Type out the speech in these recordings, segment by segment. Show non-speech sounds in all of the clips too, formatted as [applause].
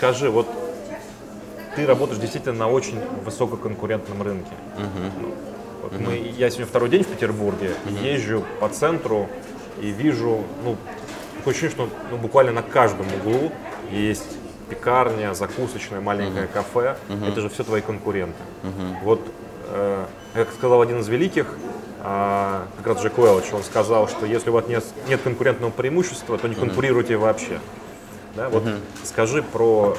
скажи, вот ты работаешь действительно на очень высококонкурентном рынке. Ну, вот мы, я сегодня второй день в Петербурге, езжу по центру и вижу, ну, такое ощущение, что ну, буквально на каждом углу есть пекарня, закусочная, маленькое кафе. Это же все твои конкуренты. Вот, э, как сказал один из великих, а, как раз Джек Уэллич, он сказал, что если у вас нет, нет конкурентного преимущества, то не конкурируйте вообще. Да, вот скажи про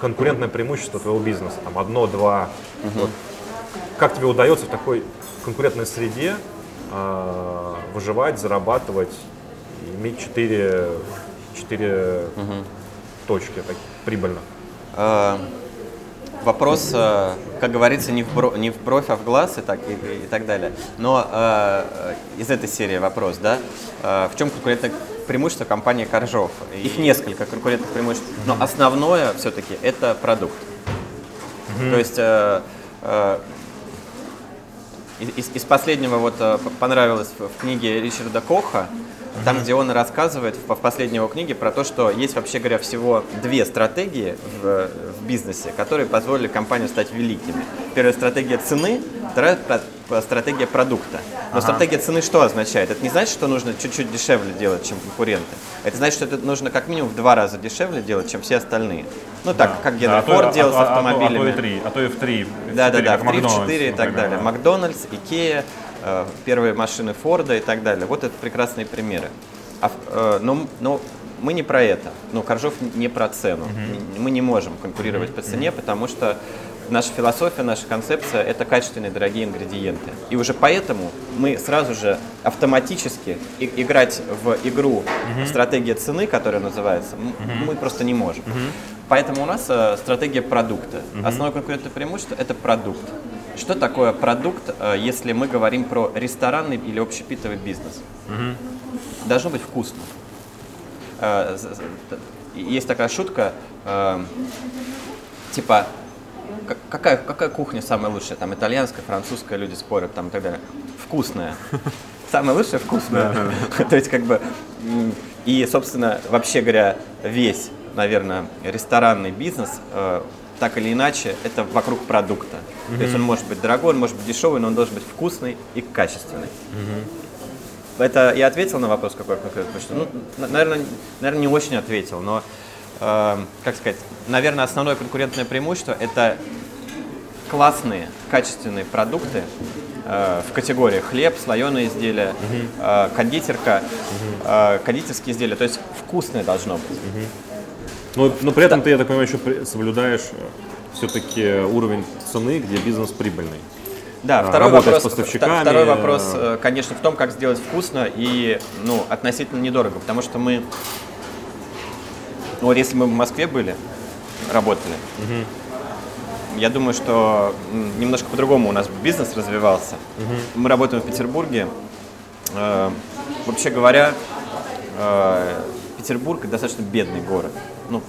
конкурентное преимущество твоего бизнеса, там одно, два. Вот, как тебе удается в такой конкурентной среде а, выживать, зарабатывать, иметь четыре, четыре точки так, прибыльно? Э, Вопрос, э, как говорится, не в, бро- не в бровь, а в глаз и так, и, и так далее. Но э, э, из этой серии вопрос, да? Э, в чем конкурентное преимущество компании Коржов? Их несколько конкурентных преимуществ, но основное все-таки это продукт. То есть э, э, из, из последнего вот э, понравилось в книге Ричарда Коха, там, где он рассказывает в, в последней его книге про то, что есть, вообще говоря, всего две стратегии в, в бизнесе, которые позволили компанию стать великими. Первая стратегия цены, вторая стратегия продукта. Но стратегия цены что означает? Это не значит, что нужно чуть-чуть дешевле делать, чем конкуренты. Это значит, что это нужно как минимум в два раза дешевле делать, чем все остальные. Ну так, как Генри Да, а Форд а- делал с а- а автомобилями. А то и три, а то и в три. Да, да, да, в 3, в Макдональдс, 4 и так далее. да. Макдональдс, Икея, э, первые машины Форда и так далее. Вот это прекрасные примеры. А, в- э, но, но мы не про это. Ну, Коржов не про цену. Мы не можем конкурировать по цене, потому что наша философия, наша концепция – это качественные, дорогие ингредиенты. И уже поэтому мы сразу же автоматически играть в игру стратегия цены, которая называется, м- мы просто не можем. Поэтому у нас э, стратегия продукта. Основное конкурентное преимущество – это продукт. Что такое продукт, э, если мы говорим про ресторанный или общепитовый бизнес? Должно быть вкусно. Э, Есть такая шутка, э, типа, «К- какая, какая кухня самая лучшая? Там итальянская, французская, люди спорят там и так далее. Вкусная. [laughs] Самая лучшая вкусная. [laughs] То есть как бы, и, собственно, вообще говоря, весь, наверное, ресторанный бизнес э, так или иначе, это вокруг продукта. То есть он может быть дорогой, он может быть дешевый, но он должен быть вкусный и качественный. Это я ответил на вопрос какой конкретно? Потому что, ну, на- наверное, наверное, не очень ответил, но, как сказать, наверное, основное конкурентное преимущество – это классные, качественные продукты э, в категории хлеб, слоеные изделия, э, кондитерка, э, кондитерские изделия. То есть вкусное должно быть. Но, но при этом ты, я так понимаю, еще соблюдаешь все-таки уровень цены, где бизнес прибыльный. Да, А, второй вопрос, второй вопрос, конечно, в том, как сделать вкусно и ну, относительно недорого. Потому что мы, ну, вот если мы в Москве были, работали, я думаю, что немножко по-другому у нас бизнес развивался. Мы работаем в Петербурге. Э, вообще говоря, э, Петербург достаточно бедный город. Ну,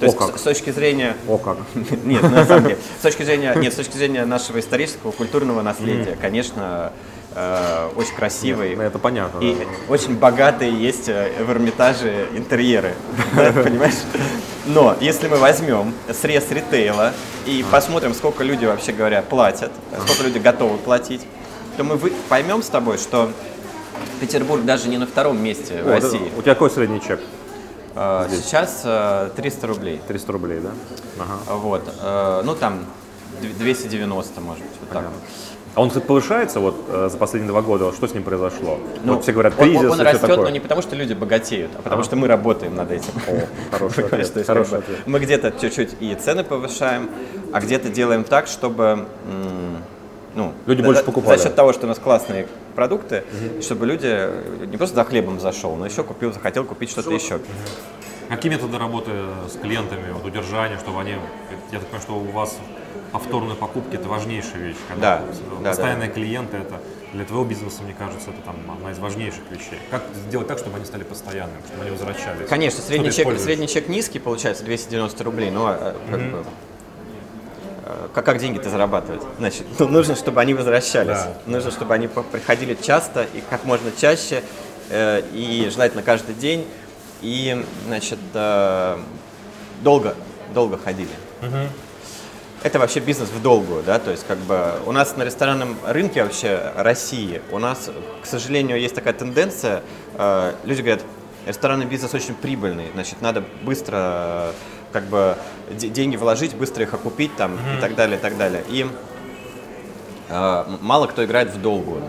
то О есть как. с, с точки зрения О как. [laughs] нет, на самом деле. С точки зрения, нет, с точки зрения нашего исторического, культурного наследия, конечно, э, очень красивый. Ну, это понятно. И да. очень богатые есть э, в Эрмитаже интерьеры, [laughs] понимаешь? Но если мы возьмем срез ритейла и посмотрим, сколько люди, вообще говоря, платят, сколько люди готовы платить, то мы поймем с тобой, что Петербург даже не на втором месте в России. У тебя какой средний чек? Э, Сейчас э, 300 рублей. 300 рублей, да? Ага. Вот. Ну, там д- 290, может быть, вот так. А он, кстати, повышается вот э, за последние два года? Что с ним произошло? Ну, вот все говорят, он- кризис он, и он все растет, такое. но не потому, что люди богатеют, а потому что мы работаем над этим. хороший [laughs] Понимаешь, ответ, есть, хороший как бы, ответ. Мы где-то чуть-чуть и цены повышаем, а где-то делаем так, чтобы ну, Люди за- больше за- покупали. За счет того, что у нас классные продукты, чтобы люди не просто за хлебом зашел, но еще купил, захотел купить что-то еще. Какие методы работы с клиентами, вот, удержания, чтобы они... Я так понимаю, что у вас повторные покупки – это важнейшая вещь. Когда Да, вот, да, постоянные клиенты – это для твоего бизнеса, мне кажется, это там одна из важнейших вещей. Как сделать так, чтобы они стали постоянными, чтобы они возвращались? Конечно, средний чек, средний чек низкий, получается 290 рублей, но э, как бы, э, как, как деньги-то зарабатывать? Значит, [laughs] ну, нужно, чтобы они возвращались. Да. Нужно, чтобы они приходили часто и как можно чаще, э, и желательно каждый день, и, значит, э, долго долго ходили. Это вообще бизнес в долгую, да, то есть как бы у нас на ресторанном рынке вообще России, у нас, к сожалению, есть такая тенденция, э, люди говорят, ресторанный бизнес очень прибыльный, значит, надо быстро э, как бы де- деньги вложить, быстро их окупить там и так далее, и так далее. И э, мало кто играет в долгую.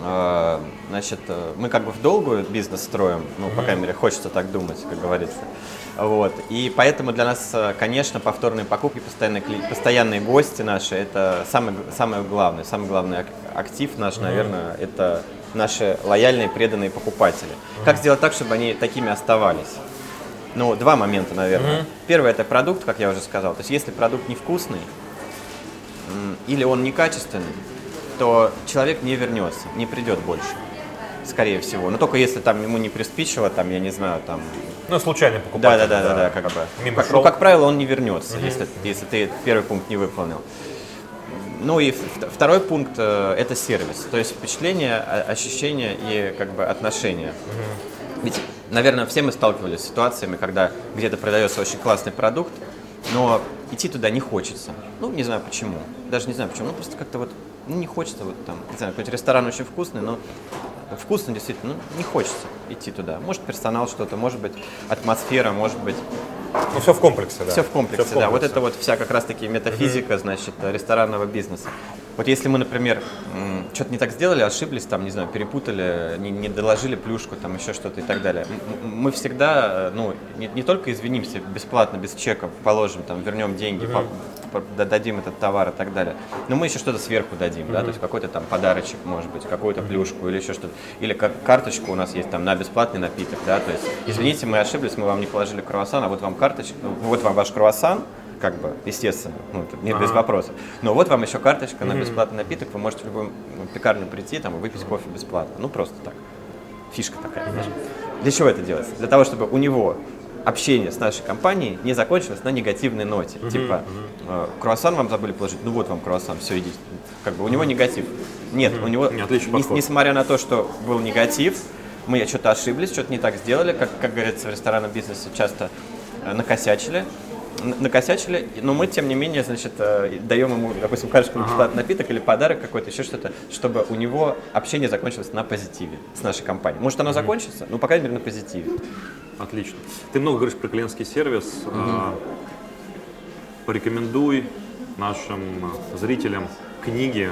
Э, Значит, э, мы как бы в долгую бизнес строим, ну, по крайней мере, хочется так думать, как говорится. Вот. И поэтому для нас, э, конечно, повторные покупки, постоянные, постоянные гости наши, это самый, самое главное, самый главный ак- актив наш, наверное, это наши лояльные, преданные покупатели. Как сделать так, чтобы они такими оставались? Ну, два момента, наверное. Первый это продукт, как я уже сказал. То есть, если продукт невкусный, или он некачественный, то человек не вернется, не придет больше, скорее всего. Но только если там ему не приспичило, там, я не знаю, там... Ну, случайный Да, покупатель. да, да, да, да, как бы. Мимо Как- шел. ну, как правило, он не вернется, если, если ты первый пункт не выполнил. Ну и второй пункт э, это сервис, то есть впечатление, о- ощущение и как бы отношения. Ведь, наверное, все мы сталкивались с ситуациями, когда где-то продается очень классный продукт, но идти туда не хочется. Ну, не знаю почему. Даже не знаю почему. Ну, просто как-то вот ну, не хочется вот там, не знаю, какой-то ресторан очень вкусный, но вкусно действительно, ну, не хочется идти туда. Может, персонал что-то, может быть, атмосфера, может быть, Ну, все в комплексе, да. все в комплексе, Всё в да. Вот комплексе. это вот вся как раз-таки метафизика, значит, ресторанного бизнеса. Вот если мы, например, что-то не так сделали, ошиблись, там, не знаю, перепутали, не, не доложили плюшку, там, еще что-то и так далее, мы всегда, э, ну, не, не только извинимся бесплатно, без чека, положим, там, вернем деньги, по- по- да- дадим этот товар и так далее, но мы еще что-то сверху дадим, да, то есть какой-то там подарочек, может быть, какую-то плюшку или еще что-то, или как карточку у нас есть там на бесплатный напиток, да, то есть, извините, мы ошиблись, мы вам не положили круассан, а вот вам карточка, ну, вот вам ваш круассан, как бы, естественно, ну, это не без вопросов. Но вот вам еще карточка на бесплатный напиток, вы можете в любую ну, пекарню прийти там, и выпить кофе бесплатно. Ну, просто так. Фишка такая. знаешь. Для чего это делается? Для того, чтобы у него общение с нашей компанией не закончилось на негативной ноте. Типа, э, круассан вам забыли положить, ну вот вам круассан, все, идите. Как бы у него негатив. Нет, у него, Не, несмотря на то, что был негатив, мы что-то ошиблись, что-то не так сделали, как, как говорится в ресторанном бизнесе, часто э, накосячили. Накосячили, но мы, тем не менее, значит, э, даем ему, допустим, карточку на бесплатный напиток или подарок какой-то, еще что-то, чтобы у него общение закончилось на позитиве с нашей компанией. Может, оно закончится, ну, по крайней мере, на позитиве. Отлично. Ты много говоришь про клиентский сервис. А, Порекомендуй нашим а, зрителям книги,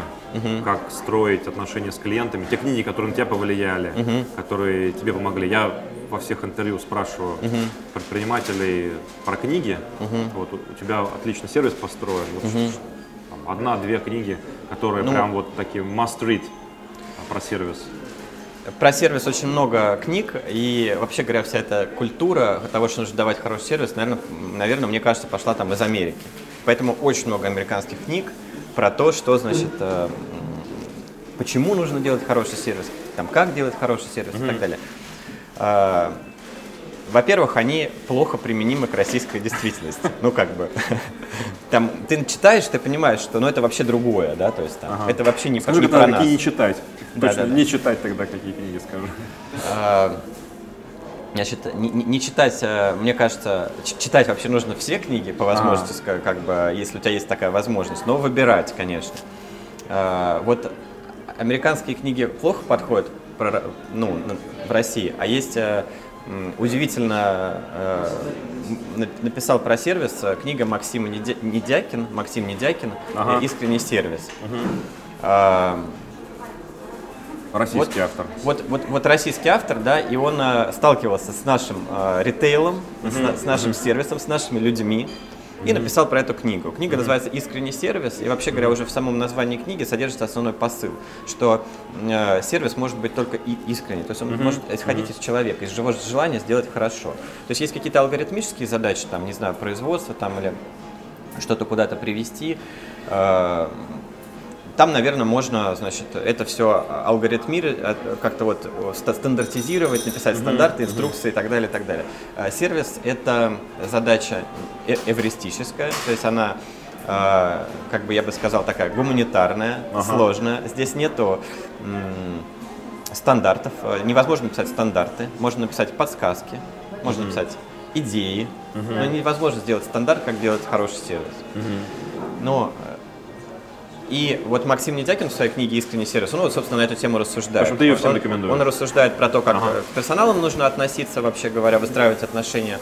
как строить отношения с клиентами, те книги, которые на тебя повлияли, которые тебе помогли. Я во всех интервью спрашиваю предпринимателей про книги. Вот у тебя отличный сервис построен. Вот там Одна-две книги, которые Ну, прям вот такие must read а, про сервис. Про сервис очень много книг, и вообще говоря, вся эта культура того, что нужно давать хороший сервис, наверное, наверное, мне кажется, пошла там из Америки. Поэтому очень много американских книг про то, что значит, э, почему нужно делать хороший сервис, там, как делать хороший сервис и так далее. А, Во-первых, они плохо применимы к российской действительности. Ну, как бы. Там, ты читаешь, ты понимаешь, что ну, это вообще другое, да, то есть там, Ага. это вообще не, Скажи, не про нас. какие не читать. Да, Точно, да, да. не читать тогда, какие книги скажу. А, Значит, не, не- читать, э, мне кажется, читать вообще нужно все книги по возможности, ска- как бы, если у тебя есть такая возможность, но выбирать, конечно. А, Вот американские книги плохо подходят про- ну, в России, а есть э, удивительно э, написал про сервис э, книга Максима Недя- Недякин, Максим Недякин Ага. «Искренний сервис». А, Российский вот, автор. Вот, вот, вот российский автор, да, и он э, сталкивался с нашим э, ритейлом, с, на- с нашим сервисом, с нашими людьми. И написал про эту книгу. Книга называется «Искренний сервис», и вообще говоря, уже в самом названии книги содержится основной посыл, что э, сервис может быть только и искренний, то есть он может исходить из человека, из живого желания сделать хорошо. То есть есть какие-то алгоритмические задачи, там, не знаю, производство там или что-то куда-то привести, э, там, наверное, можно, значит, это все алгоритмировать, как-то вот ста- стандартизировать, написать стандарты, инструкции и так далее, и так далее. А Сервис – это задача э- эвристическая, то есть она, а, как бы я бы сказал, такая гуманитарная, сложная. Здесь нету стандартов, э, невозможно написать стандарты, можно написать подсказки, можно написать идеи, но невозможно сделать стандарт, как делать хороший сервис. Но э, и вот Максим Недякин в своей книге «Искренний сервис», он вот, собственно, на эту тему рассуждает. Общем, ты её всем он, рекомендуешь. Он рассуждает про то, как Ага. к персоналу нужно относиться, вообще говоря, выстраивать отношения.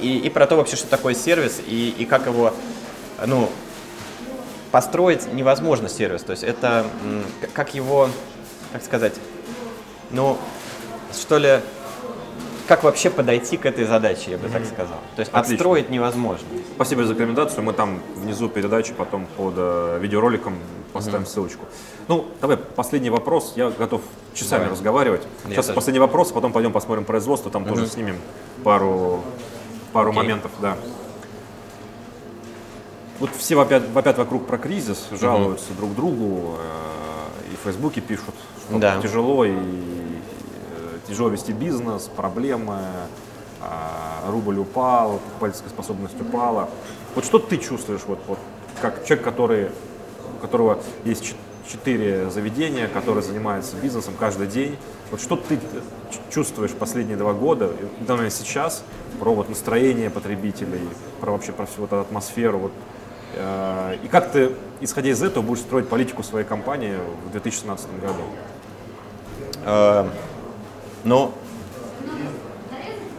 И, и про то вообще, что такое сервис, и, и как его, ну, построить невозможно сервис. То есть это как его, как сказать, ну, что ли, как вообще подойти к этой задаче, я бы так сказал. То есть Отлично. отстроить невозможно. Спасибо за рекомендацию. Мы там внизу передачи потом под э, видеороликом поставим ссылочку. Ну, давай последний вопрос. Я готов часами Давай. разговаривать. Я Сейчас тоже. последний вопрос, а потом пойдем посмотрим производство. Там тоже снимем пару, пару Окей. моментов. Да. Вот все вопят, вопят вокруг про кризис, жалуются друг другу, э, и в Фейсбуке пишут, что Да. тяжело и э, тяжело вести бизнес, проблемы, а, рубль упал, покупательская способность упала. Вот что ты чувствуешь, вот, вот как человек, который, у которого есть чет- четыре заведения, который занимается бизнесом каждый день. Вот что ты чувствуешь последние два года, наверное, сейчас, про вот настроение потребителей, про вообще про всю вот эту атмосферу, вот, э, и как ты, исходя из этого, будешь строить политику своей компании в 2017 году? Ну,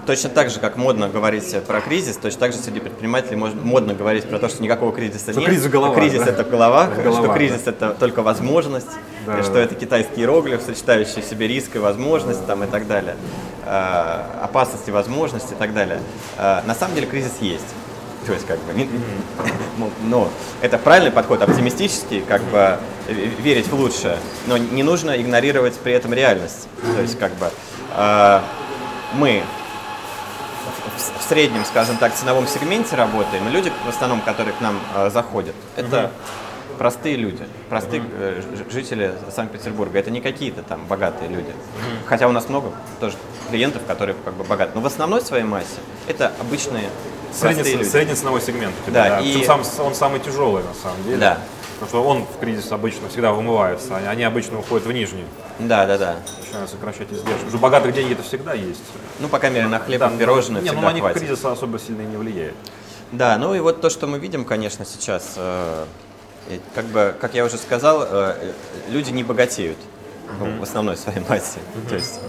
точно так же, как модно говорить про кризис, точно так же среди предпринимателей модно говорить про то, что никакого кризиса Что нет. кризис голова, кризис да? это голова, Голова, что кризис это только возможность, Да. что это китайский иероглиф, сочетающий в себе риск и возможность там, и так далее. Э, опасность и возможность и так далее. Э, на самом деле кризис есть. То есть, как бы, [laughs] ну, это правильный подход, оптимистический, как бы верить в лучшее, но не нужно игнорировать при этом реальность. То есть, как бы, мы в, среднем, скажем так, ценовом сегменте работаем, и люди, в основном, которые к нам э, заходят, это простые люди, простые ж- жители Санкт-Петербурга. Это не какие-то там богатые люди. Хотя у нас много тоже клиентов, которые как бы богаты. Но в основной своей массе это обычные Средний, люди. средний ценовой сегмент Да, да. и- сам- он самый тяжелый на самом деле. Да. Потому что он в кризис обычно всегда вымывается, они- они обычно уходят в нижний, Да, да, да. начинают сокращать издержки. Потому что у богатых деньги это всегда есть. Ну, по крайней мере, на хлеб Да, и пирожные не, ну всегда на них хватит. кризис особо сильно не влияет. Да, ну и вот то, что мы видим, конечно, сейчас, э, как бы, как я уже сказал, э, э, люди не богатеют ну, в основной своей массе. То есть,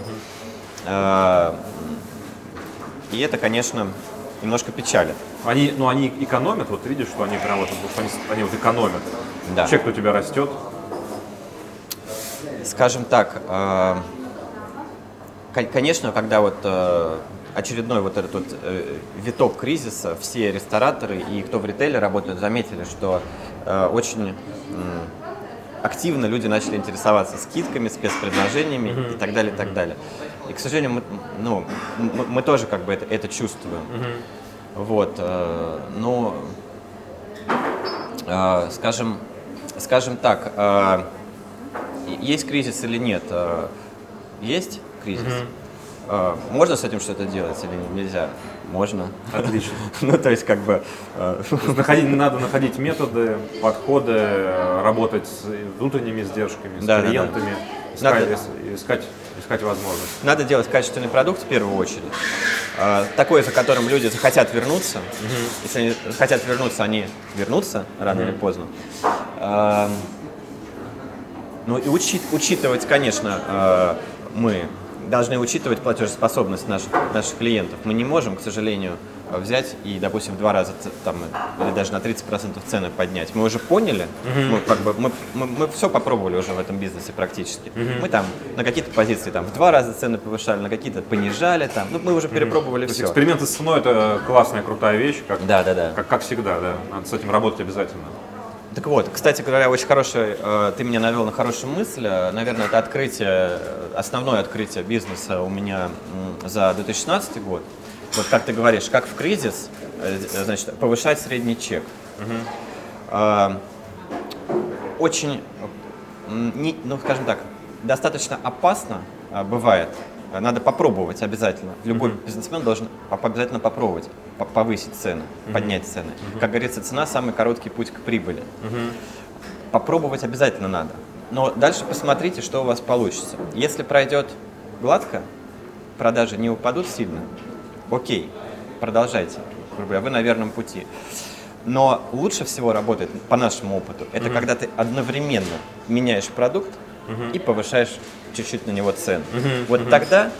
э, и это, конечно, немножко печалит. Они, ну, они экономят, вот видишь, что они прям вот, они, они вот экономят. Да. Чек у тебя растет. Скажем так, э, кон- конечно, когда вот э, очередной вот этот вот э, виток кризиса, все рестораторы и кто в ритейле работают, заметили, что очень активно люди начали интересоваться скидками, спецпредложениями и так далее, и так далее. И, к сожалению, мы, ну, мы, мы тоже как бы это, это чувствуем. Вот, э, но, э, скажем, скажем так, э, есть кризис или нет? Э, Есть кризис. Э, Можно с этим что-то делать или нельзя? Можно. Отлично. [laughs] Ну, то есть, как бы, Находить, надо находить методы, подходы, работать с внутренними издержками, с Да, да, да. клиентами, Надо- искать, искать возможности. надо делать качественный продукт в первую очередь. Э, Такой, за которым люди захотят вернуться. Если они захотят вернуться, они вернутся рано или поздно. Э, Ну и учит- учитывать, конечно, э, мы должны учитывать платежеспособность наших, наших клиентов. Мы не можем, к сожалению, взять и, допустим, в два раза там, или даже на 30% цены поднять. Мы уже поняли, мы, как бы, мы, мы, мы все попробовали уже в этом бизнесе практически. Мы там на какие-то позиции там, в два раза цены повышали, на какие-то понижали. Там. Ну, мы уже перепробовали То есть все. эксперименты с ценой это классная, крутая вещь, как, Да, да, да. как, как всегда, да. Надо с этим работать обязательно. Так вот, кстати говоря, очень хороший, э, ты меня навел на хорошую мысль. Э, Наверное, это открытие, э, основное открытие бизнеса у меня за 2016 год. Вот как ты говоришь, как в кризис, э, значит, повышать средний чек. Э, Очень, не- ну, скажем так, достаточно опасно э, бывает. Надо попробовать обязательно. Любой бизнесмен должен обязательно попробовать по- повысить цены, поднять цены. Как говорится, цена самый короткий путь к прибыли. Попробовать обязательно надо. Но дальше посмотрите, что у вас получится. Если пройдет гладко, продажи не упадут сильно, окей. продолжайте. Говоря, Вы на верном пути. Но лучше всего работает, по нашему опыту, это когда ты одновременно меняешь продукт и повышаешь чуть-чуть на него цену. Вот тогда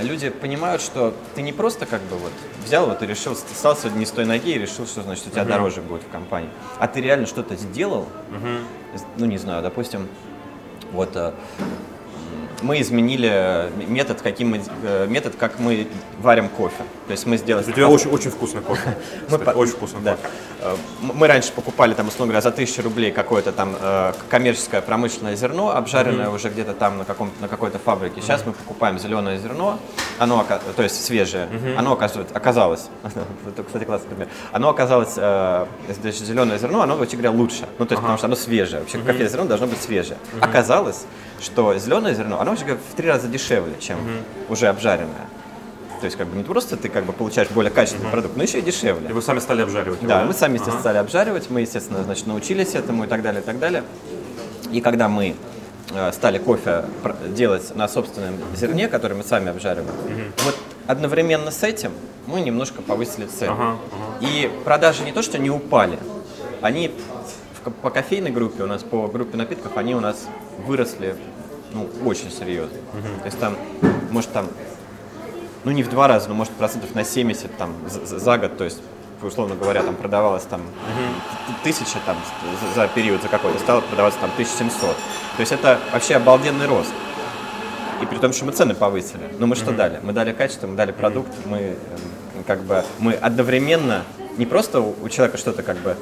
люди понимают, что ты не просто как бы вот взял вот и решил, стал сегодня не с той ноги и решил, что значит у тебя дороже будет в компании, а ты реально что-то сделал, ну не знаю, допустим, вот э, мы изменили метод, каким мы, э, метод, как мы варим кофе. То есть мы сделали... У тебя очень, очень вкусный кофе. Мы по- Очень вкусный да. кофе. Э, Мы раньше покупали, там, условно говоря, за тысячу рублей какое-то там э, коммерческое промышленное зерно, обжаренное уже где-то там на, каком на какой-то фабрике. Сейчас мы покупаем зеленое зерно, оно, то есть свежее, оно оказывается, оказалось, [laughs] кстати, классный пример, оно оказалось, э, значит, зеленое зерно, оно, очень говоря, лучше. Ну, то есть, потому что оно свежее. Вообще, кофе зерно должно быть свежее. Оказалось, что зеленое зерно, оно, вообще говоря, в три раза дешевле, чем уже обжаренное. То есть, как бы не просто ты как бы получаешь более качественный продукт, но еще и дешевле. И вы сами стали обжаривать его, Да, мы сами, естественно, стали обжаривать, мы, естественно, значит, научились этому и так далее, и так далее. И когда мы э, стали кофе делать на собственном зерне, который мы сами обжариваем, вот одновременно с этим мы немножко повысили цену. Ага, И продажи не то, что не упали, они по кофейной группе у нас, по группе напитков, они у нас выросли ну, очень серьезно. То есть там, может, там ну не в два раза, но может процентов на 70 там за, за- год, то есть условно говоря, там продавалось там т- тысяча там за, период за какой-то, стало продаваться там 1700. То есть это вообще обалденный рост. И при том, что мы цены повысили. Но мы что дали? Мы дали качество, мы дали продукт, мы эм, как бы мы одновременно не просто у человека что-то как бы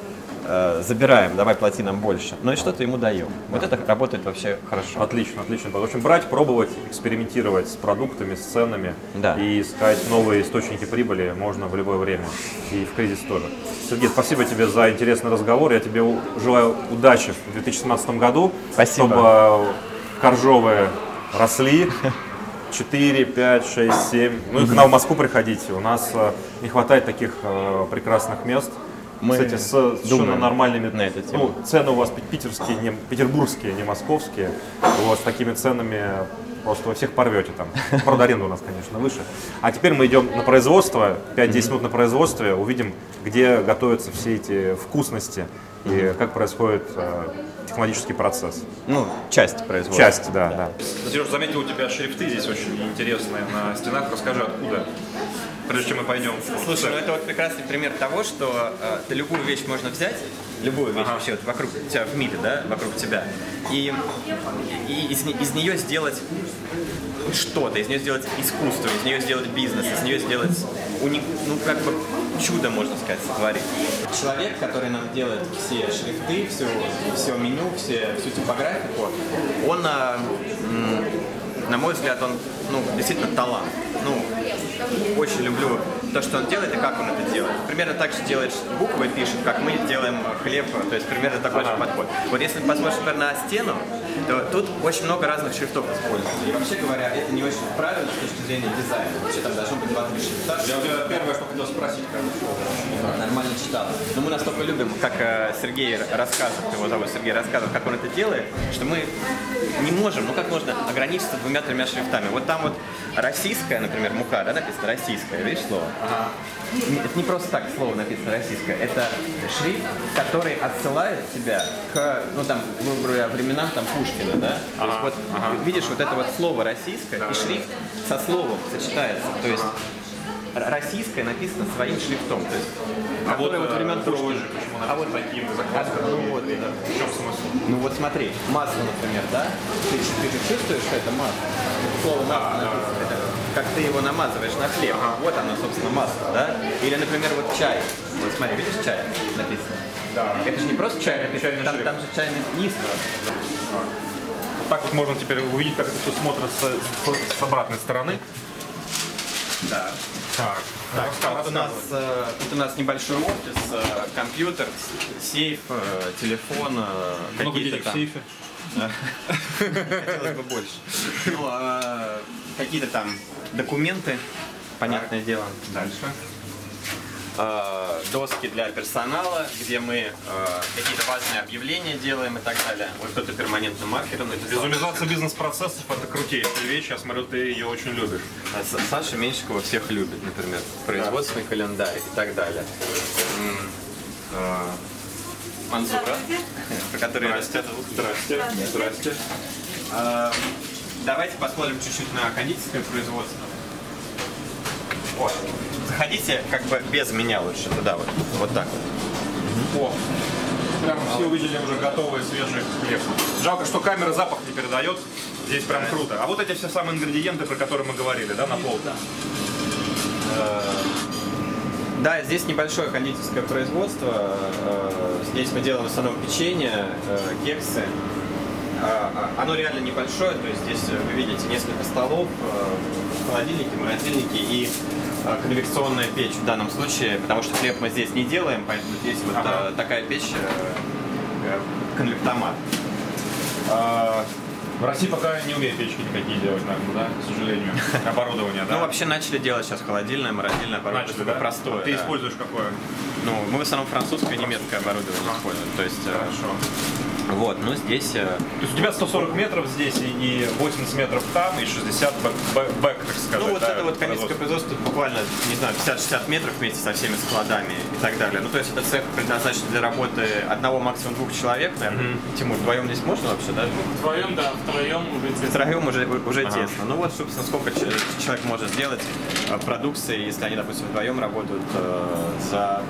э, забираем, давай плати нам больше, но и что-то ему даем. Вот это работает вообще хорошо. Отлично, отлично. В общем, брать, пробовать, экспериментировать с продуктами, с ценами Да. и искать новые источники прибыли можно в любое время. И в кризис тоже. Сергей, спасибо тебе за интересный разговор. Я тебе желаю удачи в 2017 году. Спасибо. Чтобы э, коржовые росли. 4, 5, 6, 7. Ну и к нам в Москву приходите. У нас э, не хватает таких э, прекрасных мест. Мы Кстати, с совершенно думаем нормальными на эту тему. ну, цены у вас пи- питерские, не, петербургские, не московские. Вот с такими ценами просто вы всех порвете там. Правда, аренда у нас, конечно, выше. А теперь мы идем на производство, 5-10 минут на производстве, увидим, где готовятся все эти вкусности и как происходит э, технологический процесс. Ну, часть производства. Часть, да, да. Сереж, заметил, у тебя шрифты здесь очень интересные на стенах. Расскажи, откуда? Прежде чем мы пойдем. Слушай, ну это вот прекрасный пример того, что э, любую вещь можно взять, любую вещь вообще вот вокруг тебя в мире, да, вокруг тебя, и, и из, из нее сделать что-то, из нее сделать искусство, из нее сделать бизнес, из нее сделать уни- ну как бы чудо, можно сказать, сотворить. Человек, который нам делает все шрифты, все, все меню, все, всю типографику, он, а, на мой взгляд, он ну, действительно талант. Ну, очень люблю то, что он делает и как он это делает. Примерно так же делает буквы, пишет, как мы делаем хлеб, то есть примерно такой же подход. Вот если посмотришь, например, на стену, то тут очень много разных шрифтов используется. И вообще говоря, это не очень правильно с точки зрения дизайна. Вообще там должно быть два-три шрифта. Я у тебя первое, что хотел спросить, Нормально читал. Но мы настолько любим, как э, Сергей рассказывает, его зовут Сергей, рассказывает, как он это делает, что мы не можем, ну как можно ограничиться двумя-тремя шрифтами. Вот там вот российская, например, мука, да, написано российская, видишь слово? Не- Это не просто так слово написано российское, это шрифт, который отсылает тебя к, ну там, грубо говоря, временам там Пушкина, да? То есть вот видишь вот это вот слово российское, и шрифт со словом сочетается. То есть российское написано своим шрифтом. То есть, А вот, который вот э, времен Пушкина. почему А вот таким, а, закваска ну вот, да. В чем смысл? Ну вот смотри, масло, например, да? Ты, ты же чувствуешь, что это масло? Слово масло написано. Это как ты его намазываешь на хлеб. Вот оно, собственно, масло, да? Или, например, вот чай. Вот смотри, видишь чай написано? Да. Это же не просто чай, написано, Чайный там, шрифт. там же чайный. Вот так вот можно теперь увидеть, как это все смотрится с, с обратной стороны. Да. Так, Так, тут у нас, э, тут у нас небольшой офис, э, компьютер, сейф, э, телефон, Много денег в там... сейфе. Хотелось бы больше. Ну, а, какие-то там документы, понятное дело. Дальше. Э, доски для персонала, где мы э, какие-то важные объявления делаем и так далее. Вот кто-то перманентным маркером. написал. Визуализация бизнес-процессов – это крутейшая вещь. Я смотрю, ты ее очень любишь. А Саша Меньшикова всех любит, например, производственный календарь и так далее. Манзура, про [laughs] который растет. Здрасте. Здрасте. Э, Давайте посмотрим чуть-чуть на кондитерское производство. Вот. Заходите как бы без меня лучше туда вот. Вот так вот. О, прям все увидели уже готовый свежий хлеб. Жалко, что камера запах не передает. Здесь прям круто. А вот эти все самые ингредиенты, про которые мы говорили, да, на полке? Да, здесь небольшое кондитерское производство. Э, Здесь мы делаем в основном печенье, э, кексы. А, а, Оно реально небольшое, то есть здесь э, вы видите несколько столов, э, холодильники, морозильники и э, конвекционная печь в данном случае, потому что хлеб мы здесь не делаем, поэтому здесь вот Ага. э, такая печь, э, э, конвектомат. В России пока не умеют печки никакие делать, наверное, да, к сожалению. [laughs] Оборудование, да? Ну, вообще начали делать сейчас холодильное, морозильное оборудование, Начали, да? простое. А ты да. используешь какое? Ну, мы в основном французское и немецкое оборудование используем. То есть, э, Хорошо. Вот, ну здесь э, То есть у тебя 140 метров здесь и и 80 метров там, и 60 back, back- back, так сказать. Ну вот да, это вот кондитерское производство. тут буквально, не знаю, 50-60 метров вместе со всеми складами и так далее. Ну то есть это цех предназначен для работы одного, максимум двух человек, наверное. Тимур, вдвоем здесь можно вообще, да? Вдвоем, да, втроем уже тесно. Втроем уже, уже тесно. Ну вот, собственно, сколько человек может сделать э, продукции, если они, допустим, вдвоем работают э, за,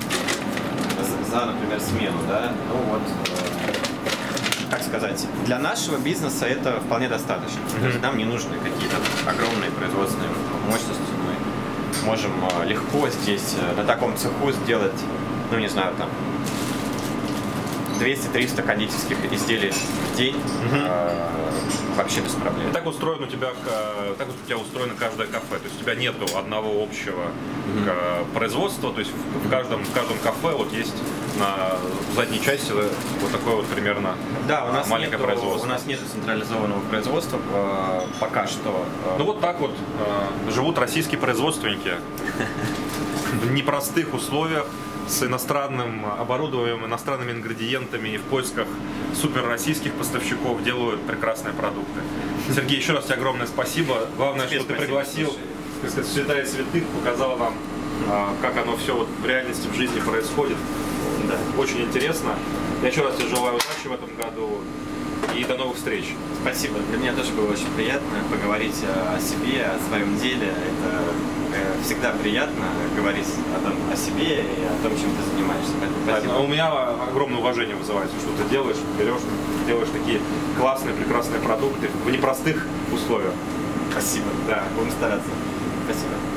за, за, например, смену, да? Ну вот, э, как сказать, для нашего бизнеса это вполне достаточно. То есть нам не нужны какие-то огромные производственные мощности. Мы можем э, легко здесь э, на таком цеху сделать, ну не знаю, там 200-300 кондитерских изделий в день э, вообще без проблем. И так устроено у тебя, э, так у тебя устроено каждое кафе. То есть у тебя нету одного общего э, производства. То есть в каждом, в каждом кафе вот есть на задней части вот такое вот примерно Да, у нас, маленькое нету, производство. у нас нет централизованного производства э, пока что. Ну вот так вот э, живут российские производственники [laughs] в непростых условиях с иностранным оборудованием, иностранными ингредиентами и в поисках супер российских поставщиков делают прекрасные продукты. Сергей, еще раз тебе огромное спасибо. Главное, Тебе что ты спасибо, пригласил, слушай. так сказать, святая святых, показал нам, а, как оно все вот в реальности, в жизни происходит. да. Очень интересно. Я еще раз тебе желаю удачи в этом году и до новых встреч. Спасибо. Для меня тоже было очень приятно поговорить о себе, о своем деле. Это всегда приятно говорить о, том, о себе и о том, чем ты занимаешься. Спасибо. Но у меня огромное уважение вызывает, что ты делаешь, берешь, делаешь такие классные, прекрасные продукты в непростых условиях. Спасибо. Да. Будем стараться. Спасибо.